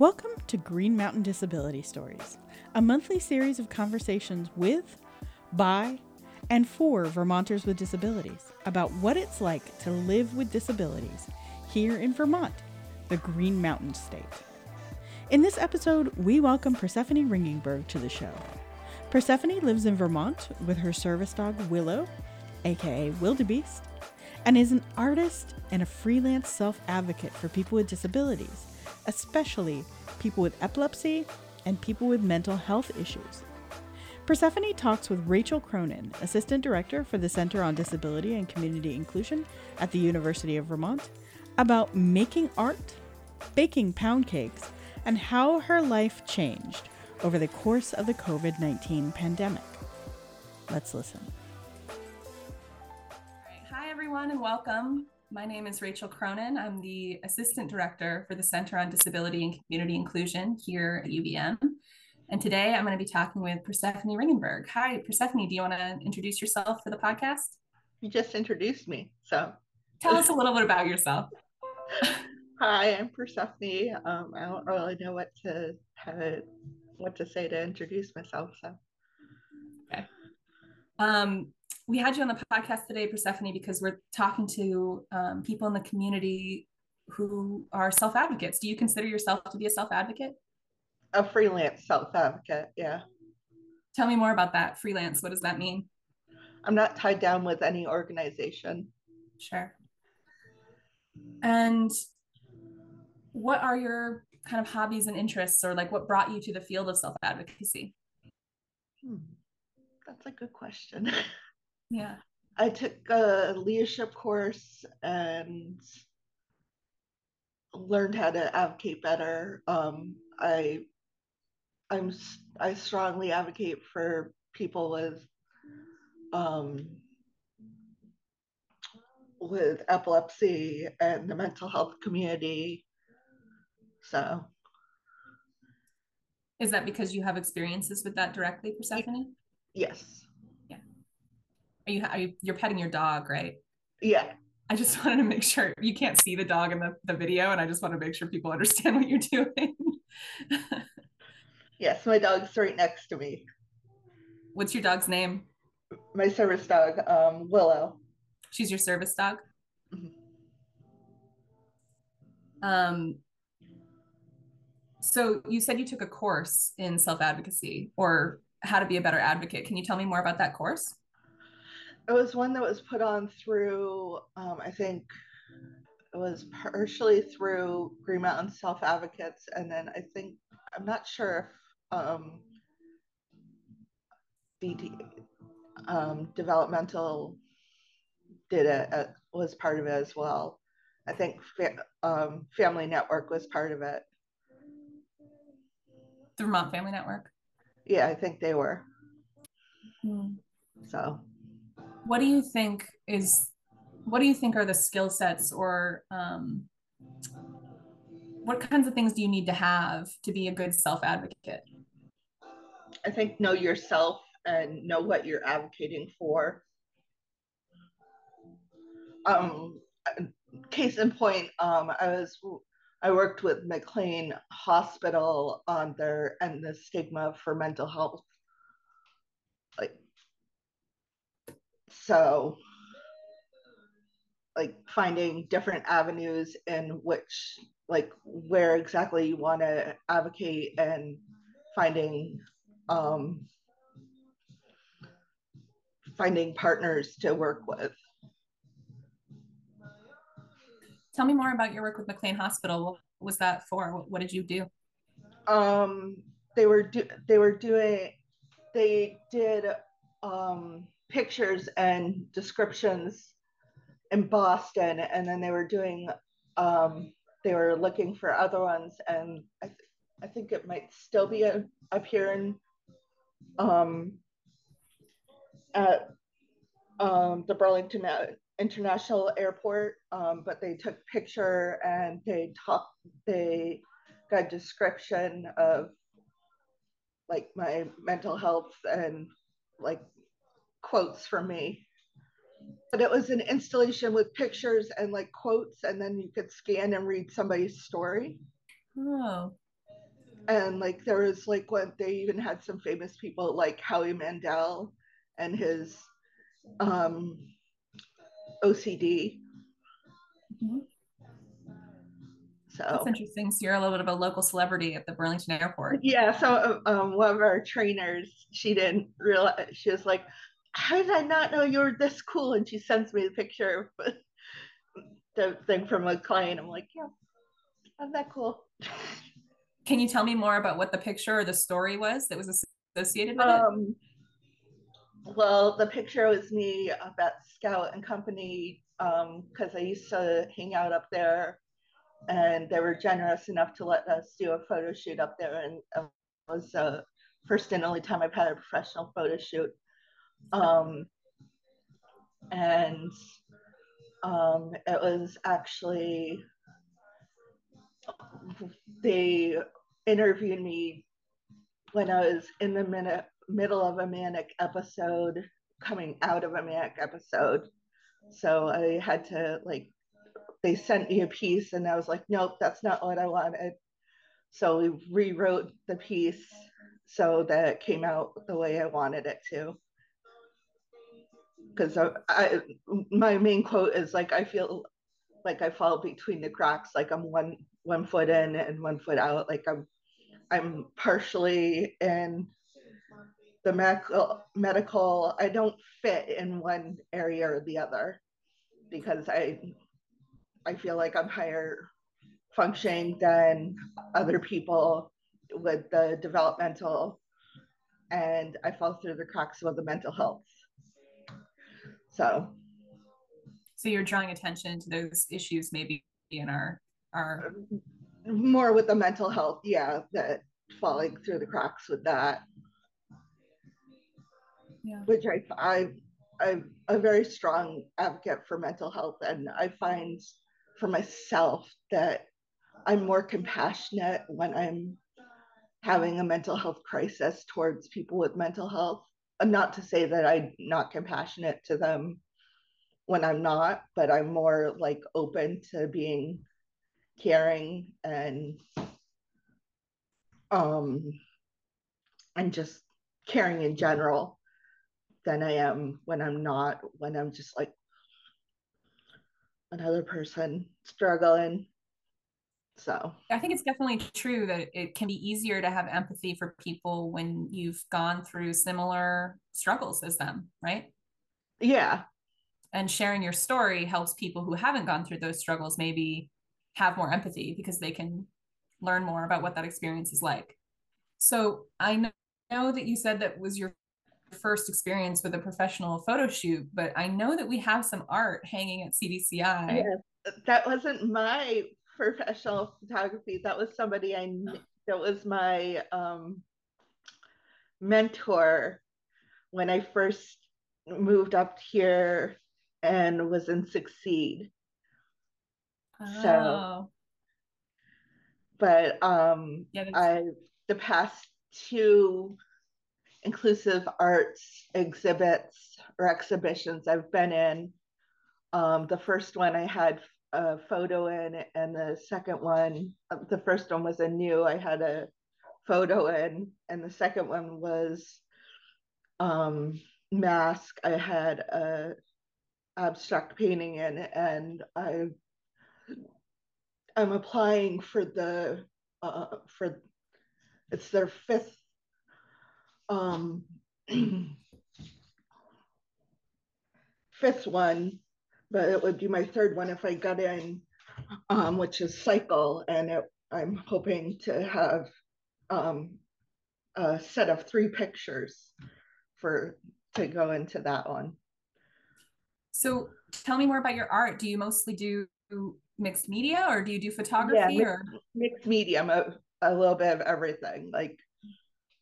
Welcome to Green Mountain Disability Stories, a monthly series of conversations with, by, and for Vermonters with disabilities about what it's like to live with disabilities here in Vermont, the Green Mountain State. In this episode, we welcome Persephone Ringgenberg to the show. Persephone lives in Vermont with her service dog Willow, aka Wildebeest, and is an artist and a freelance self advocate for people with disabilities, especially people with epilepsy and people with mental health issues. Persephone talks with Rachel Cronin, Assistant Director for the Center on Disability and Community Inclusion at the University of Vermont, about making art, baking pound cakes, and how her life changed over the course of the COVID 19 pandemic. Let's listen. Hi, everyone, and welcome. My name is Rachel Cronin. I'm the Assistant Director for the Center on Disability and Community Inclusion here at UVM. And today I'm going to be talking with Persephone Ringgenberg. Hi, Persephone. Do you want to introduce yourself for the podcast? You just introduced me. So tell us a little bit about yourself. Hi, I'm Persephone. Um, I don't really know what to have it, what to say to introduce myself. So okay. Um, we had you on the podcast today, Persephone, because we're talking to um, people in the community who are self advocates. Do you consider yourself to be a self advocate? A freelance self advocate, yeah. Tell me more about that. Freelance, what does that mean? I'm not tied down with any organization. Sure. And what are your kind of hobbies and interests, or like what brought you to the field of self advocacy? Hmm. That's a good question. Yeah. I took a leadership course and learned how to advocate better. Um, I I'm I strongly advocate for people with um, with epilepsy and the mental health community. So is that because you have experiences with that directly, Persephone? Yes. Are you, are you you're petting your dog, right? Yeah. I just wanted to make sure you can't see the dog in the, the video, and I just want to make sure people understand what you're doing. yes, my dog's right next to me. What's your dog's name? My service dog, um, Willow. She's your service dog. Mm-hmm. Um. So you said you took a course in self advocacy or how to be a better advocate. Can you tell me more about that course? It was one that was put on through um, i think it was partially through green mountain self advocates and then i think i'm not sure if um, BD, um, developmental did it uh, was part of it as well. I think fa- um, family network was part of it. The vermont family network? Yeah i think they were. Hmm. so what do you think is what do you think are the skill sets or um, what kinds of things do you need to have to be a good self advocate i think know yourself and know what you're advocating for. Um case in point um i was i worked with mclean hospital on their and the stigma for mental health like so like finding different avenues in which like where exactly you want to advocate and finding um, finding partners to work with. Tell me more about your work with mclean hospital. What was that for? What, what did you do? Um, they were do- they were doing they did um, pictures and descriptions in Boston, and then they were doing, um, they were looking for other ones, and I, th- I think it might still be a, up here in um, at um, the Burlington International Airport, um, but they took picture and they talked, they got a description of like my mental health and like quotes from me. But it was an installation with pictures and like quotes, and then you could scan and read somebody's story. Oh, and like there was like what they even had some famous people like Howie Mandel and his um, OCD. Mm-hmm. So that's interesting. So you're a little bit of a local celebrity at the Burlington Airport. Yeah. So um, one of our trainers, she didn't realize. She was like, "How did I not know you were this cool?" And she sends me the picture of the thing from a client. I'm like, "Yeah, I'm that cool." Can you tell me more about what the picture or the story was that was associated with um, it? Well, the picture was me up at Scout and Company because um, I used to hang out up there and they were generous enough to let us do a photo shoot up there and it was the first and only time i've had a professional photo shoot um, and um, it was actually they interviewed me when i was in the minute, middle of a manic episode coming out of a manic episode so i had to like they sent me a piece and I was like, nope, that's not what I wanted. So we rewrote the piece so that it came out the way I wanted it to. Because I, I, my main quote is like, I feel like I fall between the cracks, like I'm one one foot in and one foot out. Like I'm, I'm partially in the medical medical. I don't fit in one area or the other because I I feel like I'm higher functioning than other people with the developmental, and I fall through the cracks with the mental health. So, so you're drawing attention to those issues, maybe in our our more with the mental health, yeah, that falling through the cracks with that. Yeah. Which I I I'm a very strong advocate for mental health, and I find for myself that I'm more compassionate when I'm having a mental health crisis towards people with mental health. Not to say that I'm not compassionate to them when I'm not, but I'm more like open to being caring and um and just caring in general than I am when I'm not, when I'm just like, another person struggling. So I think it's definitely true that it can be easier to have empathy for people when you've gone through similar struggles as them, right? Yeah. And sharing your story helps people who haven't gone through those struggles maybe have more empathy because they can learn more about what that experience is like. So I know that you said that was your first experience with a professional photo shoot, but I know that we have some art hanging at CDCI. Yes, that wasn't my professional photography. That was somebody I that was my um, mentor when I first moved up here and was in Succeed. Oh. So, but um, yeah, I the past two inclusive arts exhibits or exhibitions I've been in. Um, the first one I had a photo in, and the second one, the first one was a new, I had a photo in, and the second one was um, mask. I had a abstract painting in, and I I'm applying for the uh, for it's their fifth um, fifth one, but it would be my third one if I got in, um, which is cycle, and it, I'm hoping to have um, a set of three pictures for to go into that one. So tell me more about your art. Do you mostly do mixed media or do you do photography yeah, or mixed medium, a, a little bit of everything. Like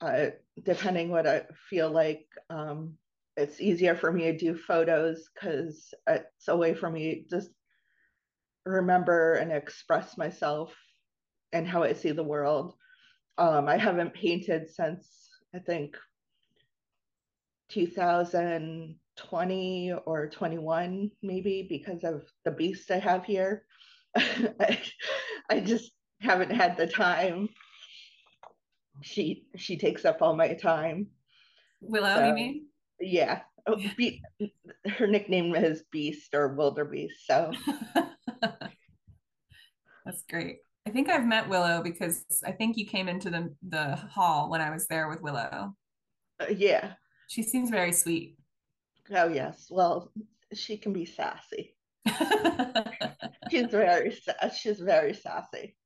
uh, depending what I feel like. Um, it's easier for me to do photos because it's a way for me to just remember and express myself and how I see the world. Um, I haven't painted since I think 2020 or 21, maybe because of the beast I have here. I, I just haven't had the time she she takes up all my time. Willow, so, you mean? Yeah. Oh, Be- her nickname is Beast or Wildebeest. So that's great. I think I've met Willow because I think you came into the the hall when I was there with Willow. Uh, yeah. She seems very sweet. Oh yes. Well, she can be sassy. she's very she's very sassy.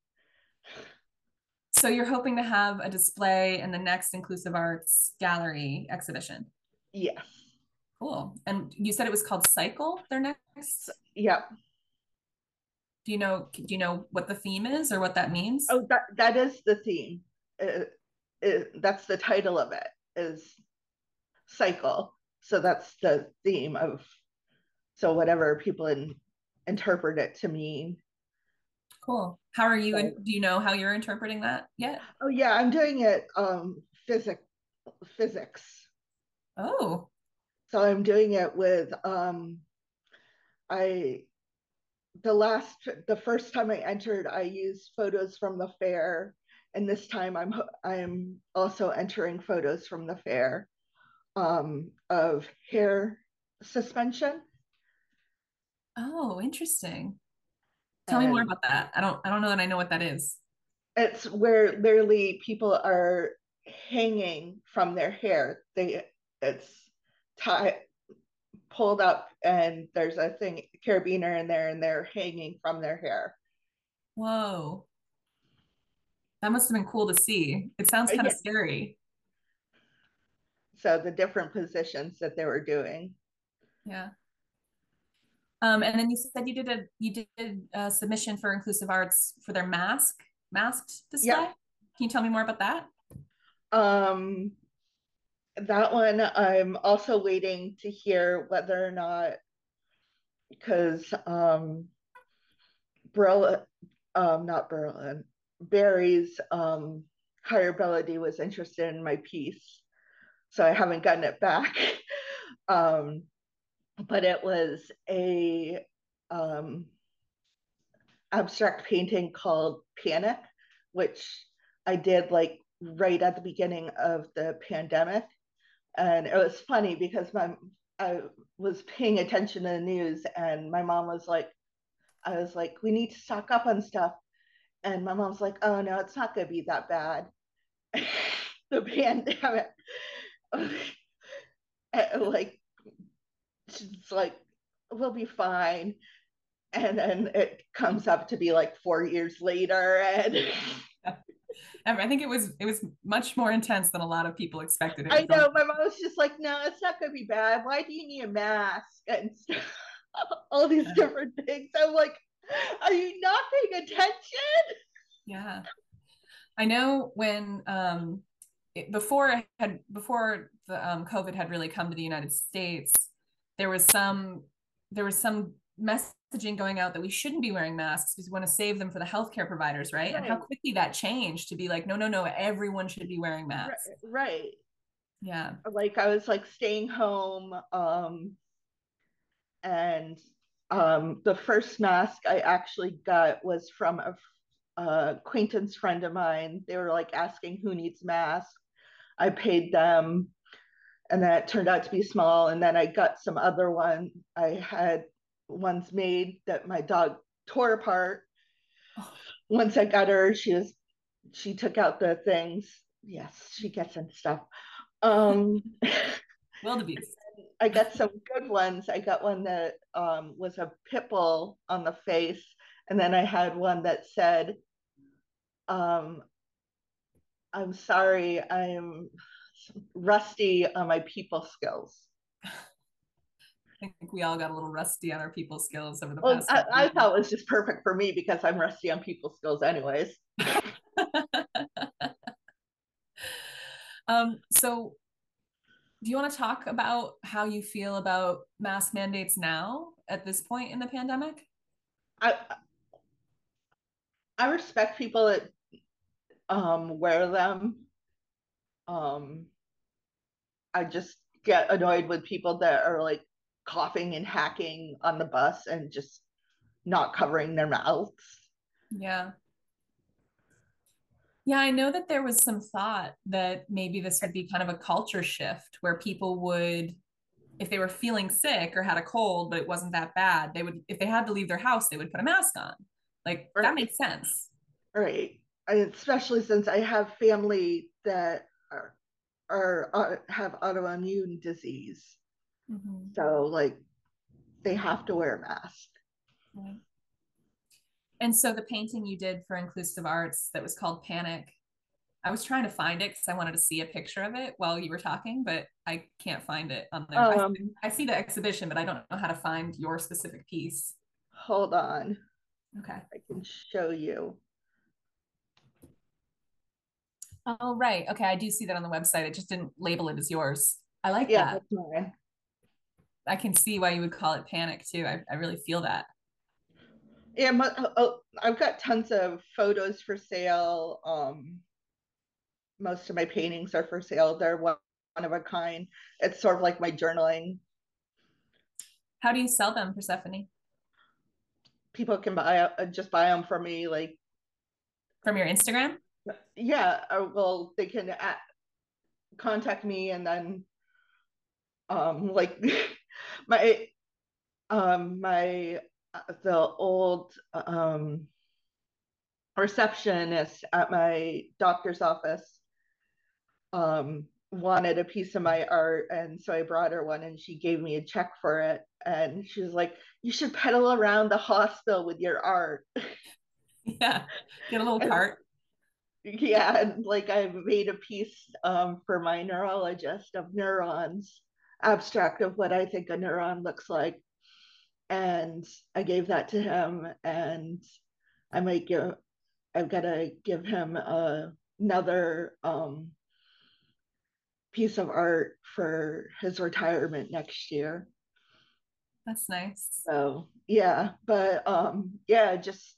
So you're hoping to have a display in the next Inclusive Arts Gallery exhibition? Yes. Cool. And you said it was called Cycle, their next? Yep. Do you know do you know what the theme is or what that means? Oh, that that is the theme. Uh, it, that's the title of it is cycle. So that's the theme of so whatever people in, interpret it to mean. Cool. How are you? So, do you know how you're interpreting that yet? Oh yeah, I'm doing it um physics physics. Oh. So I'm doing it with um I the last the first time I entered I used photos from the fair and this time I'm I'm also entering photos from the fair um of hair suspension. Oh, interesting. Tell and me more about that. I don't I don't know that I know what that is. It's where literally people are hanging from their hair. They it's tied pulled up and there's a thing carabiner in there and they're hanging from their hair. Whoa. That must have been cool to see. It sounds kind of scary. So the different positions that they were doing. Yeah. Um, and then you said you did a you did a submission for Inclusive Arts for their mask masked display. Yeah. Can you tell me more about that? Um, that one I'm also waiting to hear whether or not because um, Berlin, um, not Berlin, Barre's um, Hireability was interested in my piece, so I haven't gotten it back. um, but it was a um, abstract painting called Panic, which I did like right at the beginning of the pandemic. And it was funny because my I was paying attention to the news and my mom was like, I was like, we need to stock up on stuff. And my mom's like, oh no, it's not gonna be that bad. the pandemic. like she's like, we'll be fine. And then it comes up to be like four years later. And I think it was it was much more intense than a lot of people expected. I know. My mom was just like, "No, it's not going to be bad. Why do you need a mask?" And all these different things. I'm like, "Are you not paying attention?" Yeah, I know when um, it, before had before the um, COVID had really come to the United States there was some there was some messaging going out that we shouldn't be wearing masks because we want to save them for the healthcare providers, right? right? And how quickly that changed to be like, no, no, no, everyone should be wearing masks. Right. right. Yeah. Like I was like staying home. Um and um the first mask I actually got was from a, a acquaintance friend of mine. They were like asking who needs masks. I paid them and that turned out to be small. And then I got some other one. I had ones made that my dog tore apart. Oh. Once I got her, she was she took out the things. Yes, she gets in stuff. Um wildebeest. I got some good ones. I got one that um, was a pit bull on the face, and then I had one that said, um, "I'm sorry, I'm rusty on my people skills. I think we all got a little rusty on our people skills over the well, past. I, I thought it was just perfect for me because I'm rusty on people skills, anyways. um, so, do you want to talk about how you feel about mask mandates now at this point in the pandemic? I I respect people that um, wear them. Um, I just get annoyed with people that are like coughing and hacking on the bus and just not covering their mouths. Yeah. Yeah, I know that there was some thought that maybe this would be kind of a culture shift where people would, if they were feeling sick or had a cold, but it wasn't that bad, they would, if they had to leave their house, they would put a mask on. Like right. that makes sense. Right. Especially since I have family that are, are uh, have autoimmune disease. Mm-hmm. So like they have to wear a mask. Right. And so the painting you did for Inclusive Arts that was called Panic, I was trying to find it because I wanted to see a picture of it while you were talking, but I can't find it on there. Um, I, I, see the exhibition, but I don't know how to find your specific piece. Hold on. Okay. I can show you. Oh, right. Okay. I do see that on the website. It just didn't label it as yours. I like yeah, that. I can see why you would call it panic too. I, I really feel that. Yeah my, oh, i've got tons of photos for sale. Um most of my paintings are for sale. They're one, one of a kind. It's sort of like my journaling. How do you sell them persephone people can buy uh, just buy them from me like from your instagram? Yeah or, well they can at, contact me and then um like my um my the old um, receptionist at my doctor's office um, wanted a piece of my art and so i brought her one and she gave me a check for it and she was like you should pedal around the hospital with your art. Yeah get a little cart. Yeah and like i made a piece um, for my neurologist of neurons abstract of what i think a neuron looks like and I gave that to him, and I might give. I've got to give him a, another um, piece of art for his retirement next year. That's nice. So yeah, but um, yeah, just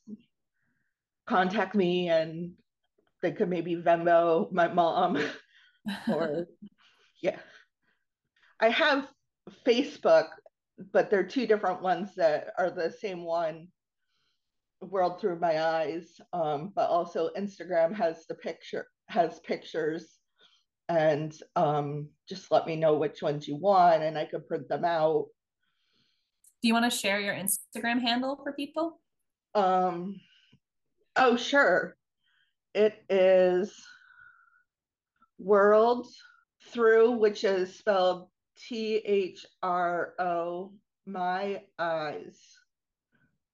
contact me, and they could maybe Venmo my mom, or yeah. I have Facebook but they're two different ones that are the same one world through my eyes. Um, but also instagram has the picture has pictures and um, just let me know which ones you want and i could print them out. Do you want to share your instagram handle for people? Um oh sure. It is world through which is spelled T H R O, my eyes.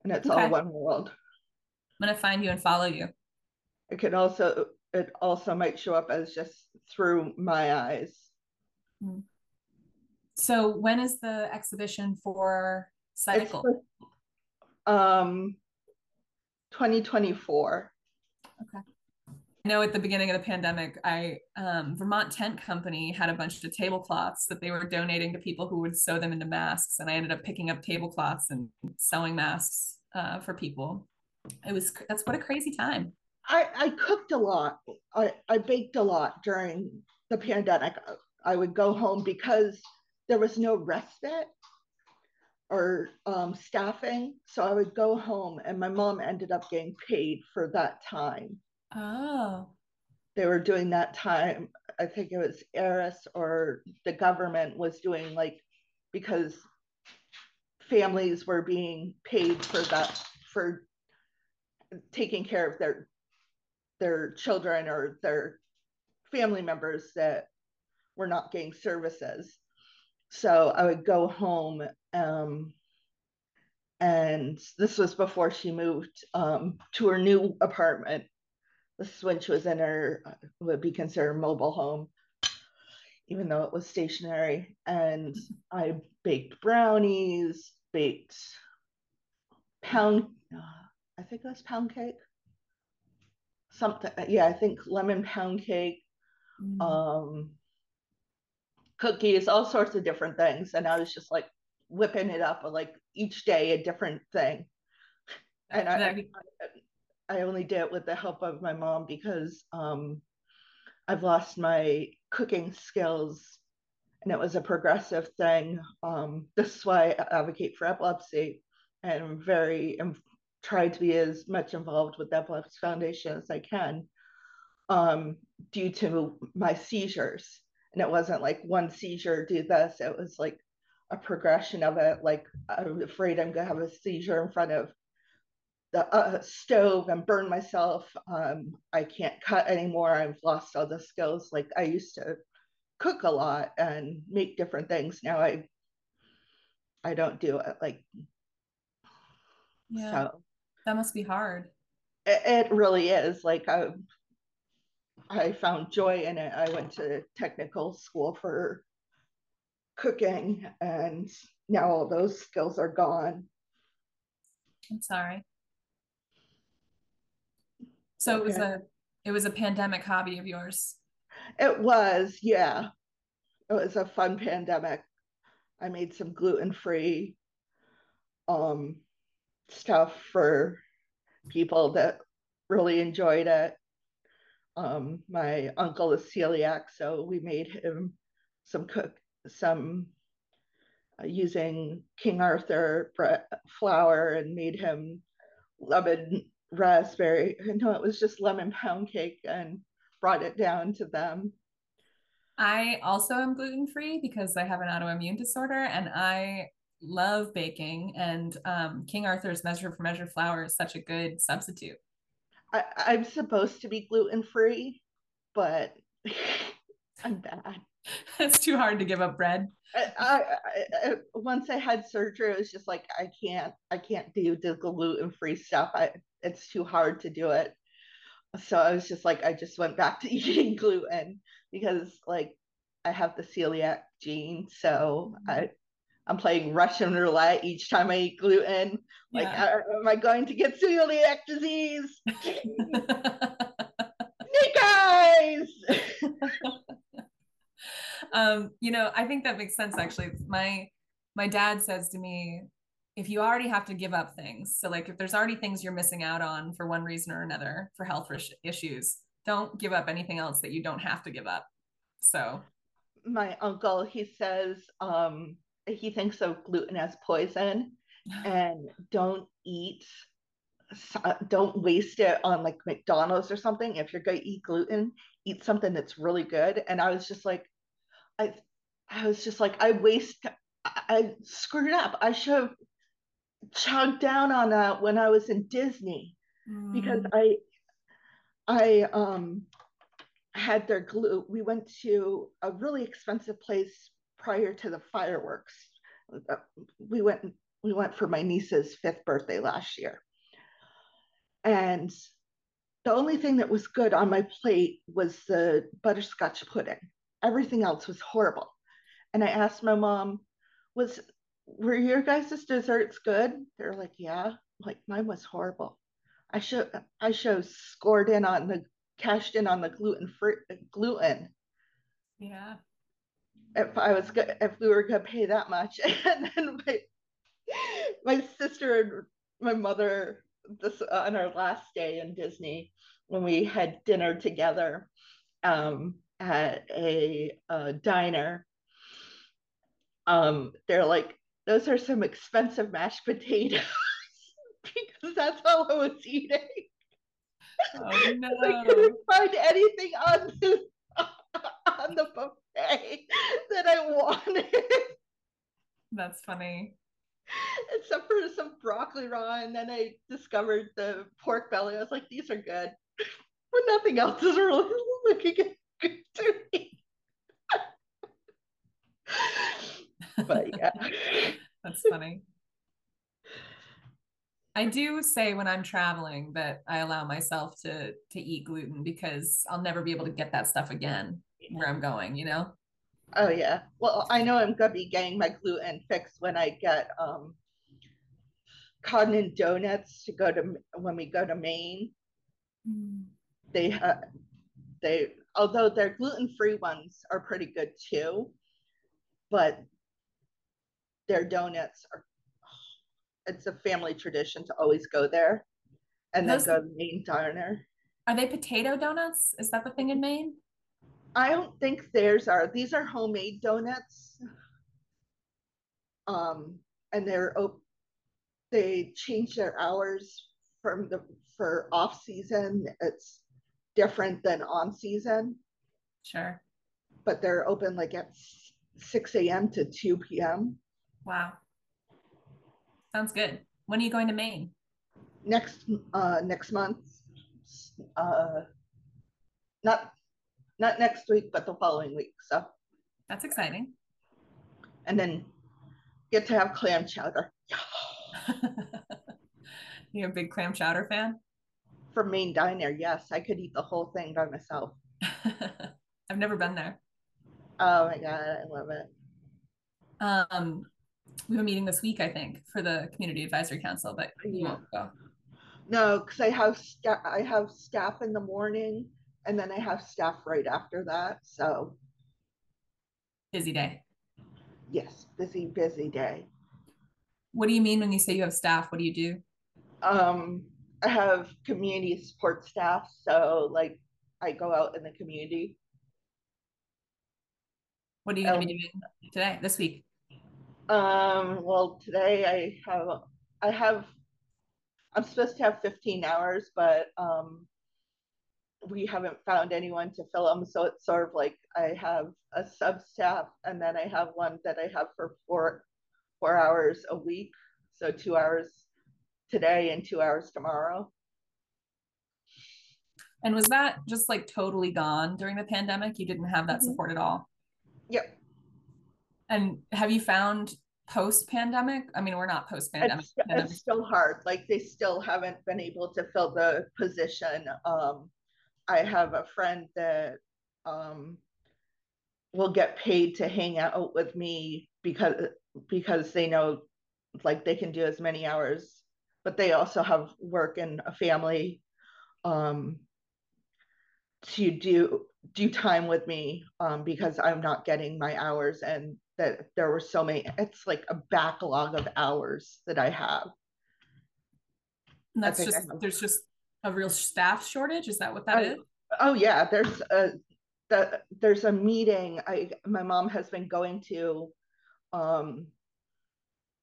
And it's okay. all one world. I'm gonna find you and follow you. It can also it also might show up as just through my eyes. Hmm. So when is the exhibition for Cycle? um 2024. Okay. Know at the beginning of the pandemic, I um, Vermont Tent Company had a bunch of tablecloths that they were donating to people who would sew them into masks, and I ended up picking up tablecloths and sewing masks uh, for people. It was that's what a crazy time. I, I cooked a lot. I, I baked a lot during the pandemic. I would go home because there was no respite or um, staffing. So I would go home, and my mom ended up getting paid for that time. Oh. They were doing that time. I think it was ARIS or the government was doing like because families were being paid for that for taking care of their their children or their family members that were not getting services. So I would go home um, and this was before she moved um, to her new apartment this is when she was in her uh, would be considered mobile home, even though it was stationary. And I baked brownies, baked pound, uh, I think it was pound cake. Something, yeah, I think lemon pound cake, mm. um, cookies, all sorts of different things. And I was just like whipping it up, like each day a different thing. And I, I only did it with the help of my mom because um, I've lost my cooking skills and it was a progressive thing. Um, this is why I advocate for epilepsy and I'm very I'm try to be as much involved with the Epilepsy Foundation as I can. um, due to my seizures. And it wasn't like one seizure, do this. It was like a progression of it. Like, I'm afraid I'm going to have a seizure in front of the uh, stove and burn myself. Um, I can't cut anymore. I've lost all the skills. Like, I used to cook a lot and make different things. Now I I don't do it. Like, yeah, so that must be hard. It, it really is. Like, I I found joy in it. I went to technical school for cooking, and now all those skills are gone. I'm sorry. So okay. it was a it was a pandemic hobby of yours. It was, yeah. It was a fun pandemic. I made some gluten-free um stuff for people that really enjoyed it. Um, my uncle is celiac, so we made him some cook some uh, using King Arthur flour and made him lemon raspberry. No, it was just lemon pound cake and brought it down to them. I also am gluten free because I have an autoimmune disorder and I love baking. And um, King Arthur's Measure for Measure flour is such a good substitute. I, I'm supposed to be gluten free, but I'm bad. it's too hard to give up bread. I, I, I, once I had surgery, it was just like I can't, I can't do the gluten free stuff. I, it's too hard to do it. So I was just like, I just went back to eating gluten because like I have the celiac gene, so mm-hmm. I, I'm playing Russian roulette each time I eat gluten. Like, yeah. am I going to get celiac disease? Snake eyes. um, you know, I think that makes sense actually. My my dad says to me, if you already have to give up things, so like if there's already things you're missing out on for one reason or another for health issues, don't give up anything else that you don't have to give up. So my uncle, he says um he thinks of gluten as poison and don't eat don't waste it on like McDonald's or something. If you're going to eat gluten, eat something that's really good. And I was just like, I I was just like, I waste, I screwed up. I should have chugged down on that when I was in Disney mm. because I, I um, had their glue. We went to a really expensive place prior to the fireworks. We went, we went for my niece's fifth birthday last year, and the only thing that was good on my plate was the butterscotch pudding everything else was horrible. And I asked my mom, was were your guys' desserts good? They're like, yeah. Like mine was horrible. I should I should scored in on the cashed in on the gluten free gluten. Yeah. If I was good, if we were gonna pay that much, and then my my sister and my mother this uh, on our last day in Disney when we had dinner together, um, at a, a diner, um, they're like, those are some expensive mashed potatoes because that's all I was eating. Oh no! I couldn't find anything on the on the buffet that I wanted. That's funny. Except for some broccoli raw, and then I discovered the pork belly. I was like, these are good, but nothing else is really looking at to me. but yeah. That's funny. I do say when I'm traveling that I allow myself to to eat gluten because I'll never be able to get that stuff again where I'm going, you know? Oh yeah. Well, I know I'm gonna be getting my gluten fixed when I get um Congdon donuts to go to when we go to Maine. Mm. They have they although their gluten-free ones are pretty good too, but their donuts are it's a family tradition to always go there and Those, then go to Maine diner. Are they potato donuts? Is that the thing in Maine? I don't think theirs are. These are homemade donuts. Um, and they're they change their hours from the for off season. It's different than on season. Sure. But they're open like at 6 a.m. to 2 p.m. Wow. Sounds good. When are you going to Maine? Next uh next month. Uh not not next week, but the following week. So that's exciting. And then get to have clam chowder. You're a big clam chowder fan? From Maine Diner, yes. I could eat the whole thing by myself. I've never been there. Oh my god, I love it. Um, we have a meeting this week, I think, for the Community Advisory Council, but you won't go. No, because I have sta- I have staff in the morning, and then I have staff right after that. So busy day. Yes, busy, busy day. What do you mean when you say you have staff? What do you do? Um, I have community support staff, so like I go out in the community. What are you going to be um, doing today, this week? Um, well, today I have I have I'm supposed to have 15 hours, but um we haven't found anyone to fill them. So it's sort of like I have a sub staff and then I have one that I have for four four hours a week. So two hours today and two hours tomorrow. And was that just like totally gone during the pandemic? You didn't have that mm-hmm. support at all? Yep. And have you found post pandemic? I mean, we're not post pandemic. It's, it's, still hard. Like they still haven't been able to fill the position. Um, I have a friend that um, will get paid to hang out with me because because they know like they can do as many hours, but they also have work and a family um, to do do time with me um, because I'm not getting my hours and that there were so many it's like a backlog of hours that I have. And that's just there's just a real staff shortage. Is that what that is? Oh yeah, there's a the, there's a meeting I my mom has been going to um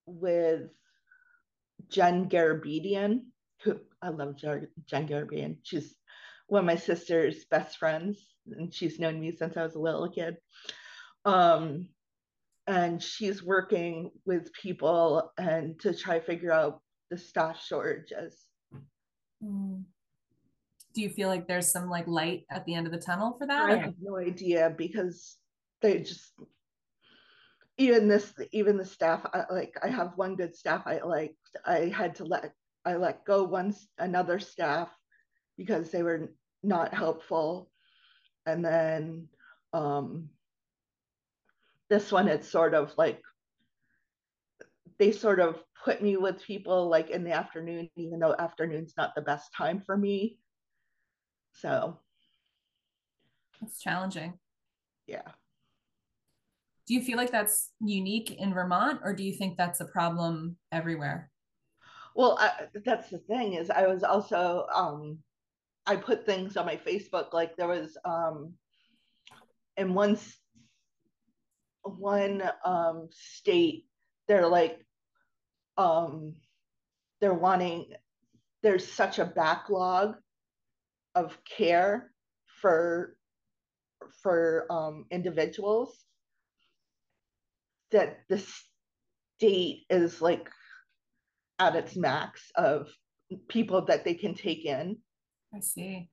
with Jen Garabedian, who I love Jen Garabedian. She's one of my sister's best friends, and she's known me since I was a little kid. Um, and she's working with people and to try figure out the staff shortages. Mm. Do you feel like there's some like light at the end of the tunnel for that? I have no idea because they just even this even the staff I, like I have one good staff I like I had to let I let go once another staff because they were not helpful. And then um this one it's sort of like they sort of put me with people like in the afternoon even though afternoon's not the best time for me. So it's challenging. Yeah do you feel like that's unique in vermont or do you think that's a problem everywhere? Well I, that's the thing is i was also um i put things on my facebook like there was um in one one um, state they're like um, they're wanting there's such a backlog of care for for um, individuals that the state is like at its max of people that they can take in. I see.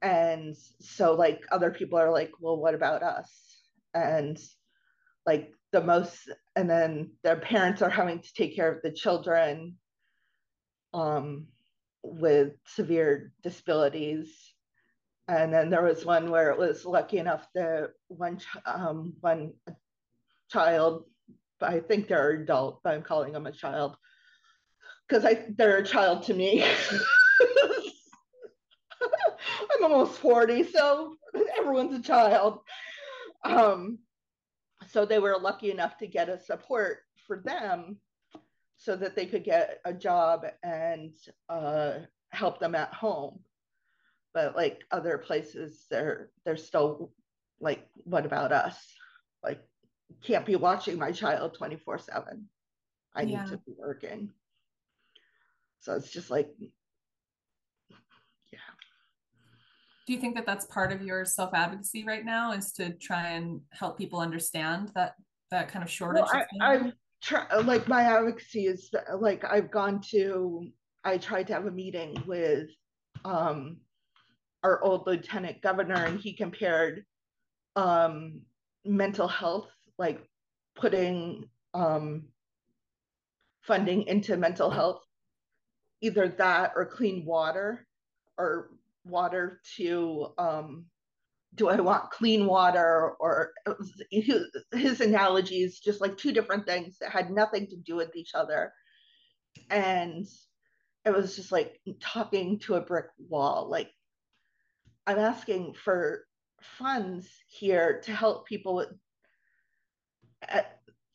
And so like other people are like well what about us? And like the most and then their parents are having to take care of the children um, with severe disabilities. And then there was one where it was lucky enough that one um, one child but i think they're adult but i'm calling them a child. Because i they're a child to me. I'm almost 40 so everyone's a child. Um, so they were lucky enough to get a support for them so that they could get a job and uh, help them at home. But like other places they're they're still like what about us? Like can't be watching my child 24 7 i yeah. need to be working so it's just like yeah Do you think that that's part of your self advocacy right now is to try and help people understand that that kind of shortage? Well, I, I've tried, like my advocacy is like I've gone to, I tried to have a meeting with um, our old lieutenant governor, and he compared um, mental health, like putting um, funding into mental health, either that or clean water or water to um, do I want clean water or his, his analogies, just like two different things that had nothing to do with each other. And it was just like talking to a brick wall. Like, I'm asking for funds here to help people with, uh,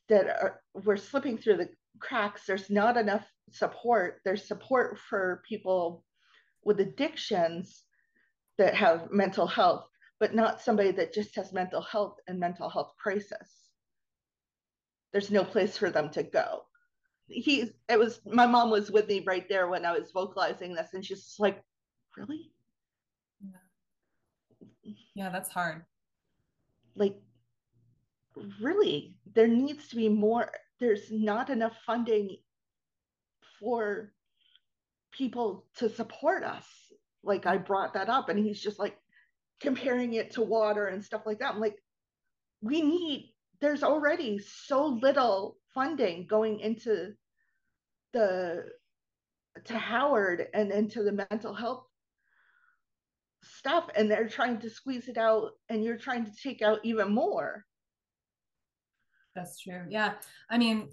that are we're slipping through the cracks. There's not enough support. There's support for people with addictions that have mental health, but not somebody that just has mental health and mental health crisis. There's no place for them to go. He's it was my mom was with me right there when I was vocalizing this, and she's like, Really? Yeah, yeah that's hard. Like, really, there needs to be more, there's not enough funding for people to support us. Like I brought that up and he's just like comparing it to water and stuff like that. I'm like, we need, there's already so little funding going into the to Howard and into the mental health stuff and they're trying to squeeze it out and you're trying to take out even more. That's true. Yeah. I mean,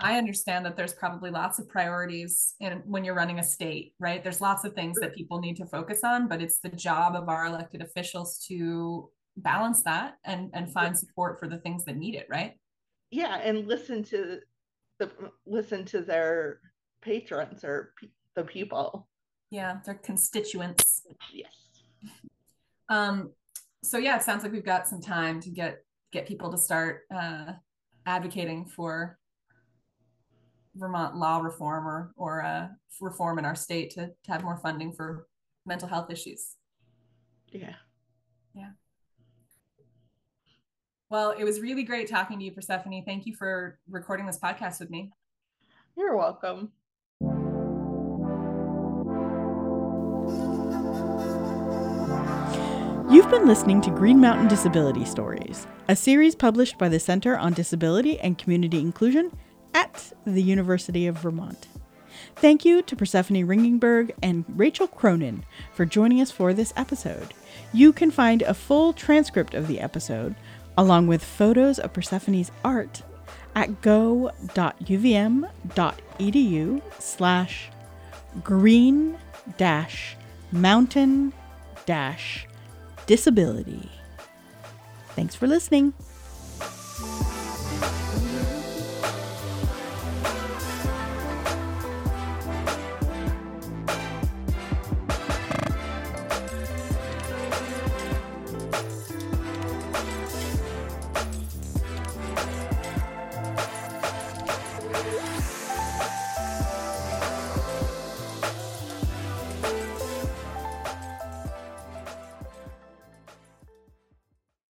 I understand that there's probably lots of priorities in when you're running a state, right? There's lots of things that people need to focus on, but it's the job of our elected officials to balance that and and find support for the things that need it, right? Yeah, and listen to the listen to their patrons or pe- the people. Yeah, their constituents. Yes. Um so yeah, it sounds like we've got some time to get get people to start uh advocating for Vermont law reform or or uh, reform in our state to, to have more funding for mental health issues. Yeah. Yeah. Well, it was really great talking to you, Persephone. Thank you for recording this podcast with me. You're welcome. You've been listening to Green Mountain Disability Stories, a series published by the Center on Disability and Community Inclusion at the University of Vermont. Thank you to Persephone Ringgenberg and Rachel Cronin for joining us for this episode. You can find a full transcript of the episode, along with photos of Persephone's art, at go.uvm.edu slash green dash mountain dash disability. Thanks for listening.